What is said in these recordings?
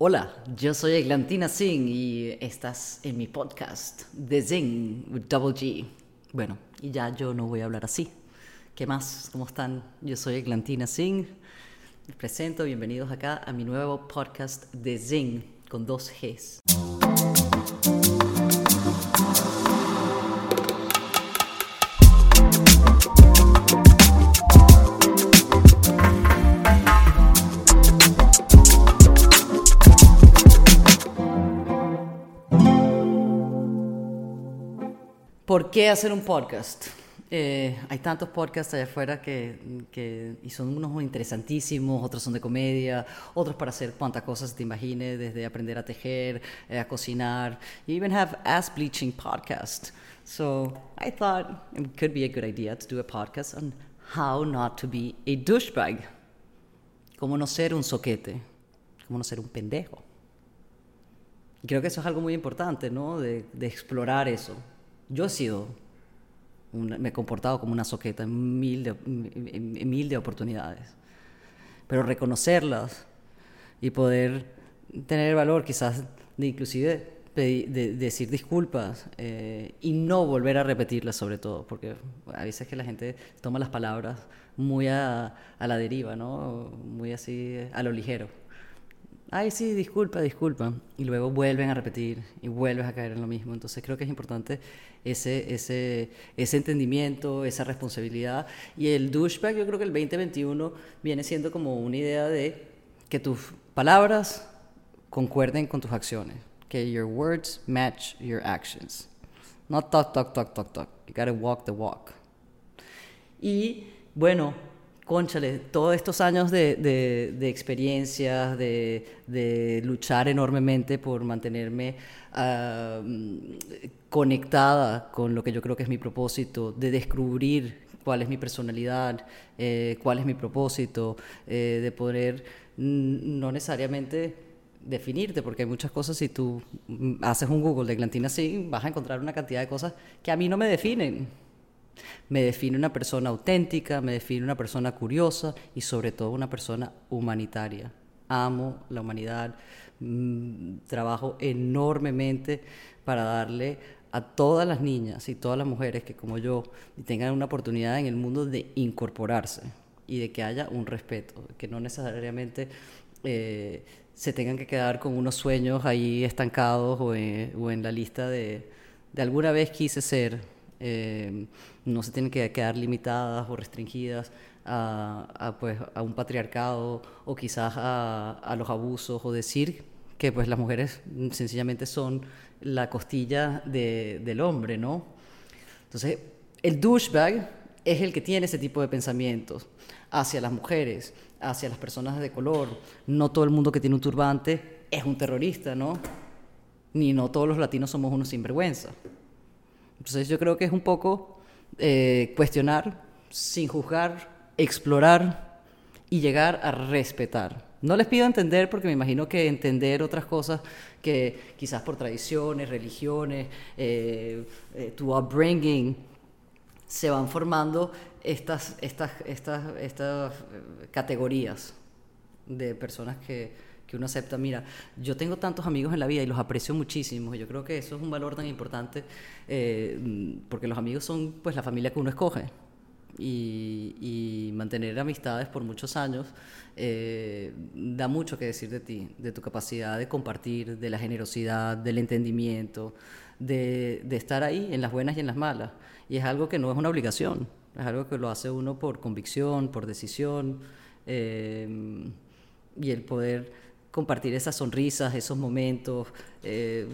Hola, yo soy Eglantina Singh y estás en mi podcast The Zing with Double G. Bueno, y ya yo no voy a hablar así. ¿Qué más? ¿Cómo están? Yo soy Eglantina Singh. Les presento, bienvenidos acá a mi nuevo podcast The Zing con dos Gs. ¿Por qué hacer un podcast? Eh, hay tantos podcasts allá afuera que, que, y son unos interesantísimos, otros son de comedia, otros para hacer cuantas cosas te imagines, desde aprender a tejer, eh, a cocinar. You even have ass bleaching podcast. So I thought it could be a good idea to do a podcast on how not to be a douchebag. Cómo no ser un soquete, cómo no ser un pendejo. Y creo que eso es algo muy importante, ¿no? De, de explorar eso yo he sido, me he comportado como una soqueta en mil de, en mil de oportunidades. Pero reconocerlas y poder tener el valor quizás de inclusive de, decir disculpas eh, y no volver a repetirlas sobre todo, porque a veces que la gente toma las palabras muy a, a la deriva, ¿no? Muy así a lo ligero ay, sí, disculpa, disculpa, y luego vuelven a repetir y vuelves a caer en lo mismo. Entonces creo que es importante ese, ese, ese entendimiento, esa responsabilidad. Y el douchebag, yo creo que el 2021 viene siendo como una idea de que tus palabras concuerden con tus acciones, que your words match your actions. Not talk, talk, talk, talk, talk. You gotta walk the walk. Y bueno, conchale, todos estos años de, de, experiencias, de, luchar enormemente por mantenerme ah, conectada con lo que yo creo que es mi propósito, de descubrir cuál es mi personalidad, eh, cuál es mi propósito, eh, de poder no necesariamente definirte, porque hay muchas cosas, si tú haces un Google de Glantina sí, vas a encontrar una cantidad de cosas que a mí no me definen me define una persona auténtica, me define una persona curiosa y sobre todo una persona humanitaria. Amo la humanidad, mm, trabajo enormemente para darle a todas las niñas y todas las mujeres que como yo tengan una oportunidad en el mundo de incorporarse y de que haya un respeto, que no necesariamente eh, se tengan que quedar con unos sueños ahí estancados o en, la lista de, de alguna vez quise ser eh, no se tienen que quedar limitadas o restringidas a, pues, a un patriarcado o quizás a, los abusos o decir que pues las mujeres sencillamente son la costilla del hombre, ¿no? Entonces, el douchebag es el que tiene ese tipo de pensamientos hacia las mujeres, hacia las personas de color. No todo el mundo que tiene un turbante es un terrorista, ¿no? Ni no todos los latinos somos unos sinvergüenza. Entonces yo creo que es un poco eh, cuestionar sin juzgar, explorar y llegar a respetar. No les pido entender porque me imagino que entender otras cosas que quizás por tradiciones, religiones, eh, eh, tu upbringing, se van formando estas, estas, estas, estas categorías de personas que, que uno acepta, mira, yo tengo tantos amigos en la vida y los aprecio muchísimo, y yo creo que eso es un valor tan importante, eh, porque los amigos son pues la familia que uno escoge, y, mantener amistades por muchos años eh, da mucho que decir de ti, de tu capacidad de compartir, de la generosidad, del entendimiento, de, de estar ahí en las buenas y en las malas, y es algo que no es una obligación, es algo que lo hace uno por convicción, por decisión, eh, y el poder compartir esas sonrisas, esos momentos eh,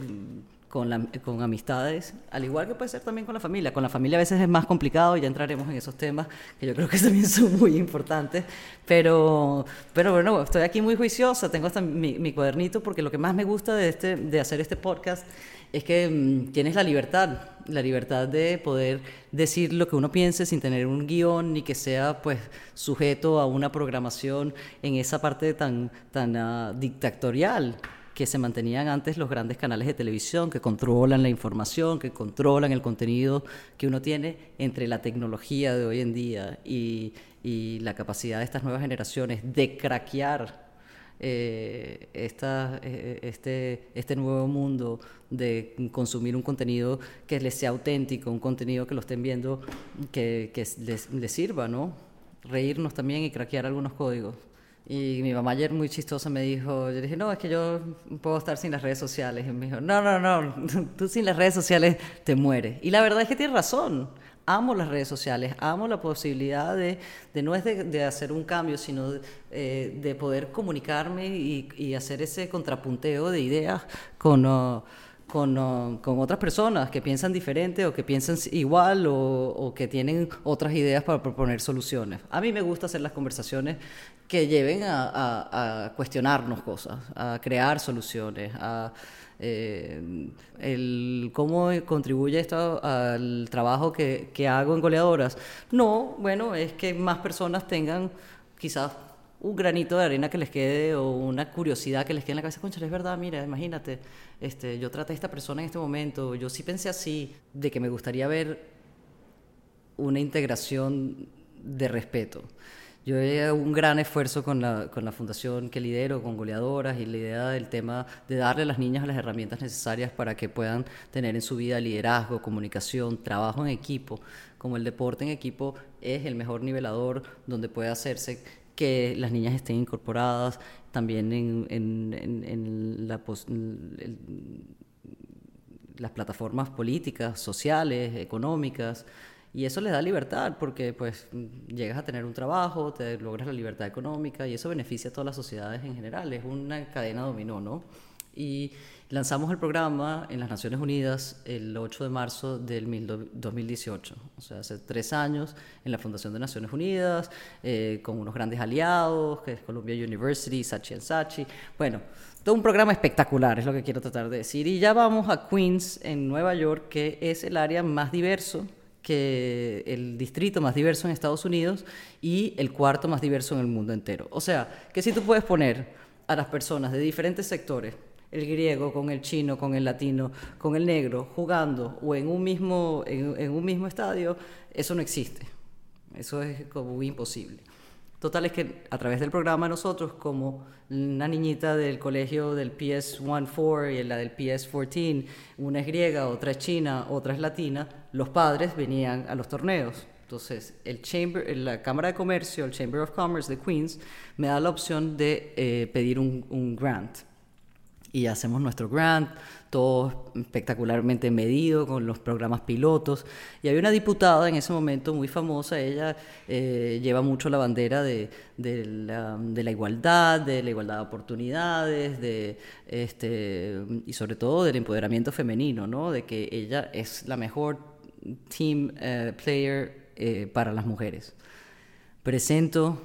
con, con amistades, al igual que puede ser también con la familia. Con la familia a veces es más complicado, ya entraremos en esos temas que yo creo que también son muy importantes, pero, pero bueno, estoy aquí muy juiciosa, tengo hasta mi, mi cuadernito porque lo que más me gusta de, este, de hacer este podcast es que mm, tienes la libertad, la libertad de poder decir lo que uno piense sin tener un guion ni que sea pues sujeto a una programación en esa parte tan, tan ah, dictatorial que se mantenían antes los grandes canales de televisión que controlan la información, que controlan el contenido que uno tiene entre la tecnología de hoy en día y, y la capacidad de estas nuevas generaciones de craquear eh, esta, eh, este, este nuevo mundo de consumir un contenido que les sea auténtico, un contenido que lo estén viendo, que, que les, les sirva, ¿no? Reírnos también y craquear algunos códigos. Y mi mamá ayer muy chistosa me dijo, yo dije, no, es que yo puedo estar sin las redes sociales. Y me dijo, no, no, no, tú sin las redes sociales te mueres. Y la verdad es que tiene razón. Amo las redes sociales, amo la posibilidad de, de no es de, hacer un cambio, sino de, eh, de poder comunicarme y, hacer ese contrapunteo de ideas con... Uh, con, con, otras personas que piensan diferente o que piensan igual o, que tienen otras ideas para proponer soluciones. A mí me gusta hacer las conversaciones que lleven a, cuestionarnos cosas, a crear soluciones, a eh, el, cómo contribuye esto al trabajo que hago en goleadoras. No, bueno, es que más personas tengan quizás un granito de arena que les quede o una curiosidad que les quede en la cabeza, concha, es verdad, mira, imagínate, este, yo traté a esta persona en este momento, yo sí pensé así, de que me gustaría ver una integración de respeto. Yo he un gran esfuerzo con la, con la fundación que lidero, con goleadoras, y la idea del tema de darle a las niñas las herramientas necesarias para que puedan tener en su vida liderazgo, comunicación, trabajo en equipo. Como el deporte en equipo es el mejor nivelador donde puede hacerse que las niñas estén incorporadas también en, la las plataformas políticas, sociales, económicas, y eso les da libertad porque pues llegas a tener un trabajo, te logras la libertad económica y eso beneficia a todas las sociedades en general, es una cadena dominó, ¿no? Y lanzamos el programa en las Naciones Unidas el 8 de marzo del 2018, o sea, hace tres años en la Fundación de Naciones Unidas, eh, con unos grandes aliados, que es Columbia University, Sachi Sachi, bueno, todo un programa espectacular, es lo que quiero tratar de decir. Y ya vamos a Queens, en Nueva York, que es el área más diverso que el distrito más diverso en Estados Unidos y el cuarto más diverso en el mundo entero. O sea, que si tú puedes poner a las personas de diferentes sectores, el griego con el chino, con el latino, con el negro, jugando o en un mismo, en, un mismo estadio, eso no existe. Eso es como imposible. Total es que a través del programa nosotros, como una niñita del colegio del PS14 y la del PS14, una es griega, otra es china, otra es latina, los padres venían a los torneos. Entonces, el chamber, la Cámara de Comercio, el Chamber of Commerce de Queens, me da la opción de eh, pedir un, un grant y hacemos nuestro grant, todo espectacularmente medido con los programas pilotos. Y había una diputada en ese momento muy famosa, ella eh, lleva mucho la bandera de, la, igualdad, de la igualdad de oportunidades, de, este, y sobre todo del empoderamiento femenino, ¿no? de que ella es la mejor team eh, player eh, para las mujeres. Presento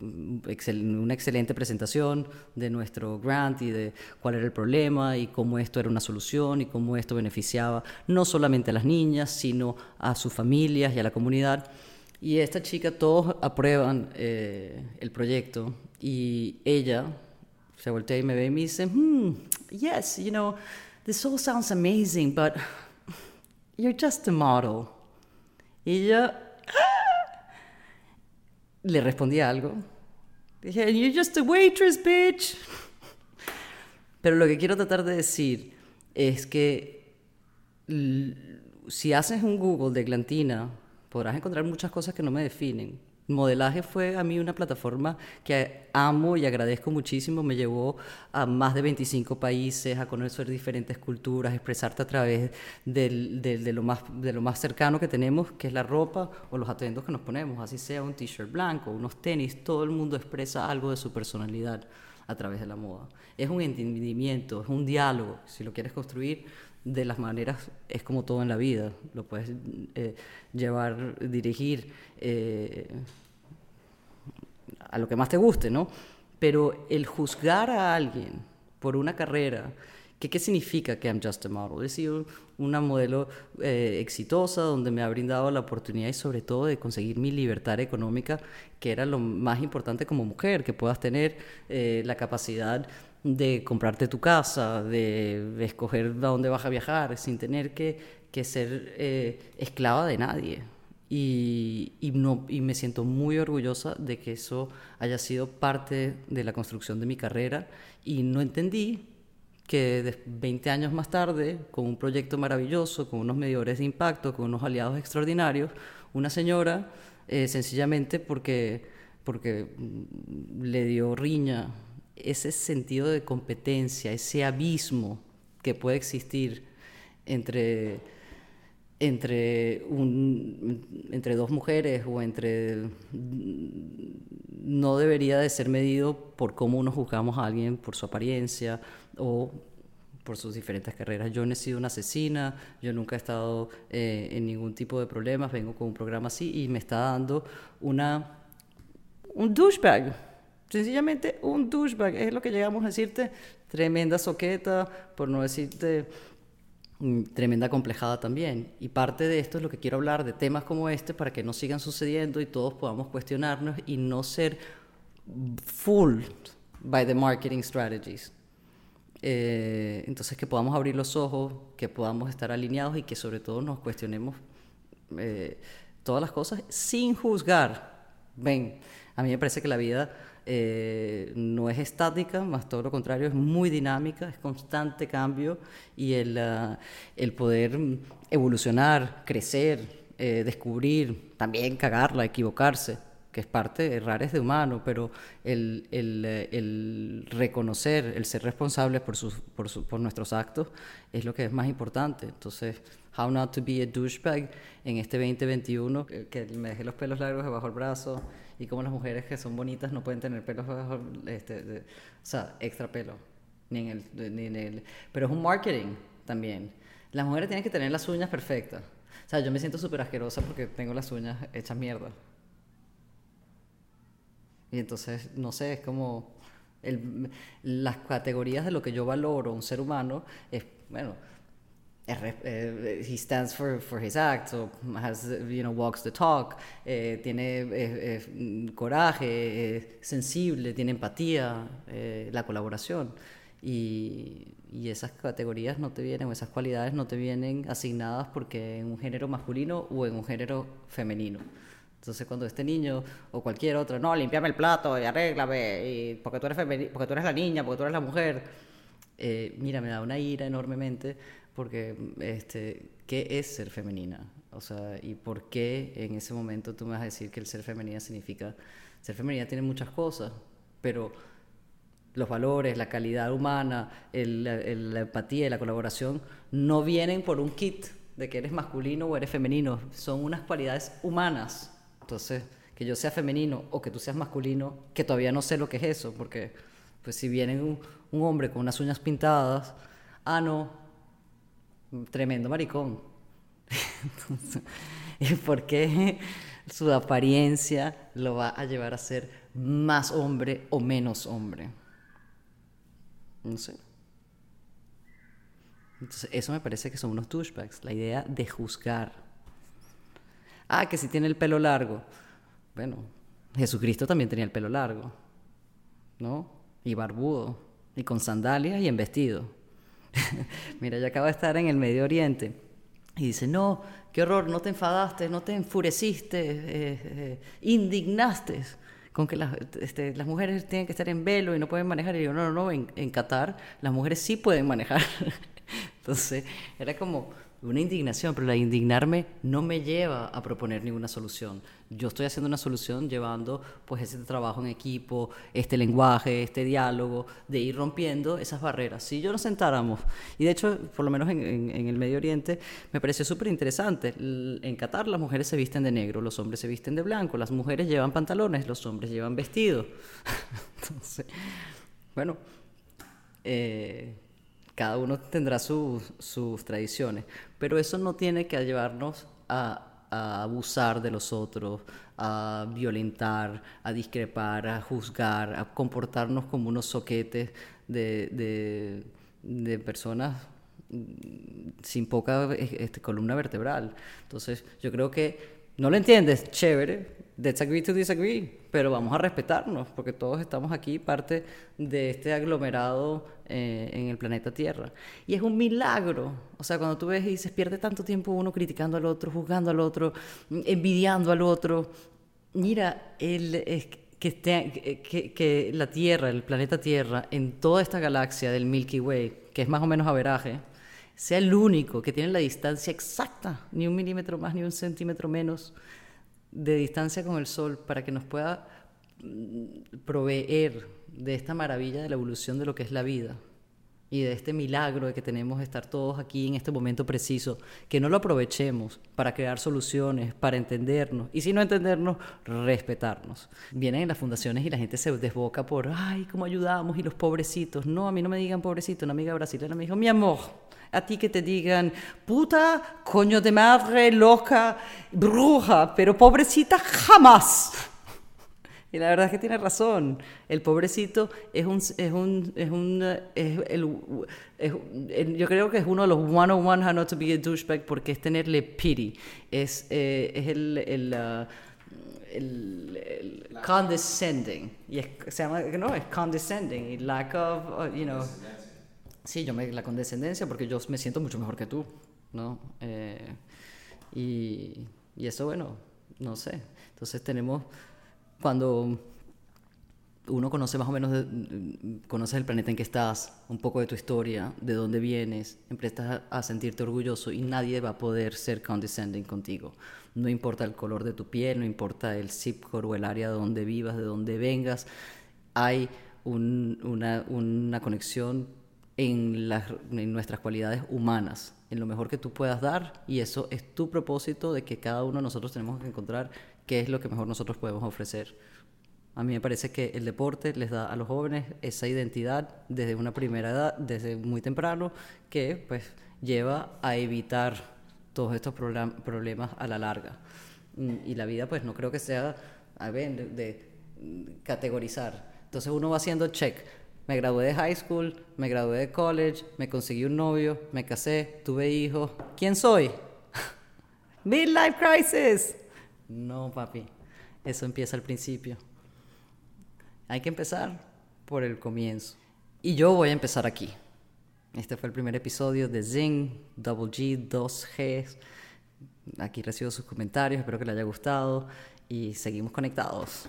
una excelente presentación de nuestro grant y de cuál era el problema y cómo esto era una solución y cómo esto beneficiaba no solamente a las niñas, sino a sus familias y a la comunidad. Y esta chica, todos aprueban eh, el proyecto y ella se voltea y me ve y me dice, hmm, yes, you know, this all sounds amazing, but you're just a model. Y yo le respondí algo Dije, you're just a waitress, bitch. Pero lo que quiero tratar de decir es que si haces un Google de Glantina, podrás encontrar muchas cosas que no me definen. Modelaje fue a mí una plataforma que amo y agradezco muchísimo. Me llevó a más de 25 países, a conocer diferentes culturas, expresarte a través del, de, lo más, de lo más cercano que tenemos, que es la ropa o los atuendos que nos ponemos. Así sea un t-shirt blanco, unos tenis, todo el mundo expresa algo de su personalidad a través de la moda. Es un entendimiento, es un diálogo, si lo quieres construir, de las maneras es como todo en la vida, lo puedes eh, llevar, dirigir eh, a lo que más te guste, ¿no? Pero el juzgar a alguien por una carrera, ¿qué, qué significa que I'm just a model? He sido una modelo eh, exitosa donde me ha brindado la oportunidad y sobre todo de conseguir mi libertad económica, que era lo más importante como mujer, que puedas tener la capacidad de comprarte tu casa, de, escoger a dónde vas a viajar, sin tener que, que ser eh, esclava de nadie. y, y, no, y me siento muy orgullosa de que eso haya sido parte de la construcción de mi carrera y no entendí que 20 años más tarde, con un proyecto maravilloso, con unos medidores de impacto, con unos aliados extraordinarios, una señora, eh, sencillamente porque, porque mm, le dio riña, ese sentido de competencia, ese abismo que puede existir entre, entre, entre dos mujeres o entre... no debería de ser medido por cómo uno juzgamos a alguien por su apariencia o por sus diferentes carreras. Yo no he sido una asesina, yo nunca he estado eh, en ningún tipo de problemas, vengo con un programa así y me está dando una, un douchebag. Sencillamente un douchebag, es lo que llegamos a decirte, tremenda soqueta, por no decirte mm, tremenda complejada también. Y parte de esto es lo que quiero hablar, de temas como este, para que no sigan sucediendo y todos podamos cuestionarnos y no ser fooled by the marketing strategies. Eh, entonces que podamos abrir los ojos, que podamos estar alineados y que sobre todo nos cuestionemos eh, todas las cosas sin juzgar. Ven, a mí me parece que la vida eh, no es estática, más todo lo contrario, es muy dinámica, es constante cambio y el, ah, el poder evolucionar, crecer, descubrir, también cagarla, equivocarse que es parte, errar es de humano, pero el, el, el reconocer, el ser responsables por, sus, por, por, nuestros actos es lo que es más importante. Entonces, how not to be a douchebag en este 2021, que me dejé los pelos largos debajo del brazo y como las mujeres que son bonitas no pueden tener pelos debajo, este, o sea, extra pelo, ni en, el, ni en el... Pero es un marketing también. Las mujeres tienen que tener las uñas perfectas. O sea, yo me siento súper asquerosa porque tengo las uñas hechas mierda. Y entonces, no sé, es como el, las categorías de lo que yo valoro un ser humano es, bueno, eh, he stands for, for his acts, o has, you know, walks the talk, eh, tiene eh, coraje, sensible, tiene empatía, la colaboración. Y, y, esas categorías no te vienen, o esas cualidades no te vienen asignadas porque en un género masculino o en un género femenino. Entonces, cuando este niño o cualquier otro, no, limpiame el plato y arréglame, y porque, tú eres porque tú eres la niña, porque tú eres la mujer, eh, mira, me da una ira enormemente porque, este, ¿qué es ser femenina? O sea, ¿y por qué en ese momento tú me vas a decir que el ser femenina significa... Ser femenina tiene muchas cosas, pero los valores, la calidad humana, la empatía y la colaboración no vienen por un kit de que eres masculino o eres femenino, son unas cualidades humanas entonces, que yo sea femenino o que tú seas masculino, que todavía no sé lo que es eso, porque pues si viene un, un hombre con unas uñas pintadas, ah, no, tremendo maricón. ¿Y por qué su apariencia lo va a llevar a ser más hombre o menos hombre? No sé. Entonces, eso me parece que son unos douchebags, la idea de juzgar Ah, que si tiene el pelo largo. Bueno, Jesucristo también tenía el pelo largo, ¿no? Y barbudo, y con sandalias y en vestido. Mira, yo acabo de estar en el Medio Oriente y dice, no, qué horror, no te enfadaste, no te enfureciste, eh, eh, indignaste con que las, este, las, mujeres tienen que estar en velo y no pueden manejar. Y digo, no, no, no, en, en Qatar las mujeres sí pueden manejar. Entonces, era como, una indignación, pero la indignarme no me lleva a proponer ninguna solución. Yo estoy haciendo una solución llevando pues ese trabajo en equipo, este lenguaje, este diálogo, de ir rompiendo esas barreras. Si yo nos sentáramos, y de hecho, por lo menos en, el Medio Oriente, me pareció súper interesante. En Qatar las mujeres se visten de negro, los hombres se visten de blanco, las mujeres llevan pantalones, los hombres llevan vestidos. Entonces, bueno, eh, cada uno tendrá sus, sus tradiciones, pero eso no tiene que llevarnos a, abusar de los otros, a violentar, a discrepar, a juzgar, a comportarnos como unos soquetes de, de, personas sin poca este, columna vertebral. Entonces, yo creo que no lo entiendes, chévere, let's agree to disagree, pero vamos a respetarnos, porque todos estamos aquí parte de este aglomerado eh, en el planeta Tierra. Y es un milagro, o sea, cuando tú ves y dices, pierde tanto tiempo uno criticando al otro, juzgando al otro, envidiando al otro, mira, el, que, que, que, la Tierra, el planeta Tierra, en toda esta galaxia del Milky Way, que es más o menos averaje, sea el único que tiene la distancia exacta, ni un milímetro más ni un centímetro menos de distancia con el Sol para que nos pueda mm, proveer de esta maravilla de la evolución de lo que es la vida y de este milagro de que tenemos de estar todos aquí en este momento preciso, que no lo aprovechemos para crear soluciones, para entendernos, y si no entendernos, respetarnos. Vienen en las fundaciones y la gente se desboca por, ay, cómo ayudamos y los pobrecitos. No, a mí no me digan pobrecito, una amiga brasileña me dijo, mi amor, a ti que te digan puta, coño de madre, loca, bruja, pero pobrecita jamás. Y la verdad es que tiene razón. El pobrecito es un, es un, es un, es el, yo creo que es uno de los 101 how not to be a douchebag porque es tenerle pity. Es, eh, es el, el, uh, el, condescending. Y es, se no, es condescending. Lack of, uh, you know. Sí, yo me, la condescendencia porque yo me siento mucho mejor que tú, ¿no? Eh, y, y eso, bueno, no sé. Entonces tenemos cuando uno conoce más o menos, conoces el planeta en que estás, un poco de tu historia, de dónde vienes, empiezas a sentirte orgulloso y nadie va a poder ser condescending contigo. No importa el color de tu piel, no importa el zip code o el área donde vivas, de donde vengas, hay una, una, conexión en, en nuestras cualidades humanas, en lo mejor que tú puedas dar y eso es tu propósito de que cada uno de nosotros tenemos que encontrar qué es lo que mejor nosotros podemos ofrecer. A mí me parece que el deporte les da a los jóvenes esa identidad desde una primera edad, desde muy temprano, que pues lleva a evitar todos estos problemas a la larga. Mm, y la vida pues no creo que sea, a ver, de, categorizar. Entonces uno va haciendo check. Me gradué de high school, me gradué de college, me conseguí un novio, me casé, tuve hijos. ¿Quién soy? Midlife crisis. No, papi, eso empieza al principio. Hay que empezar por el comienzo. Y yo voy a empezar aquí. Este fue el primer episodio de Zing, Double G, 2G. Aquí recibo sus comentarios, espero que les haya gustado y seguimos conectados.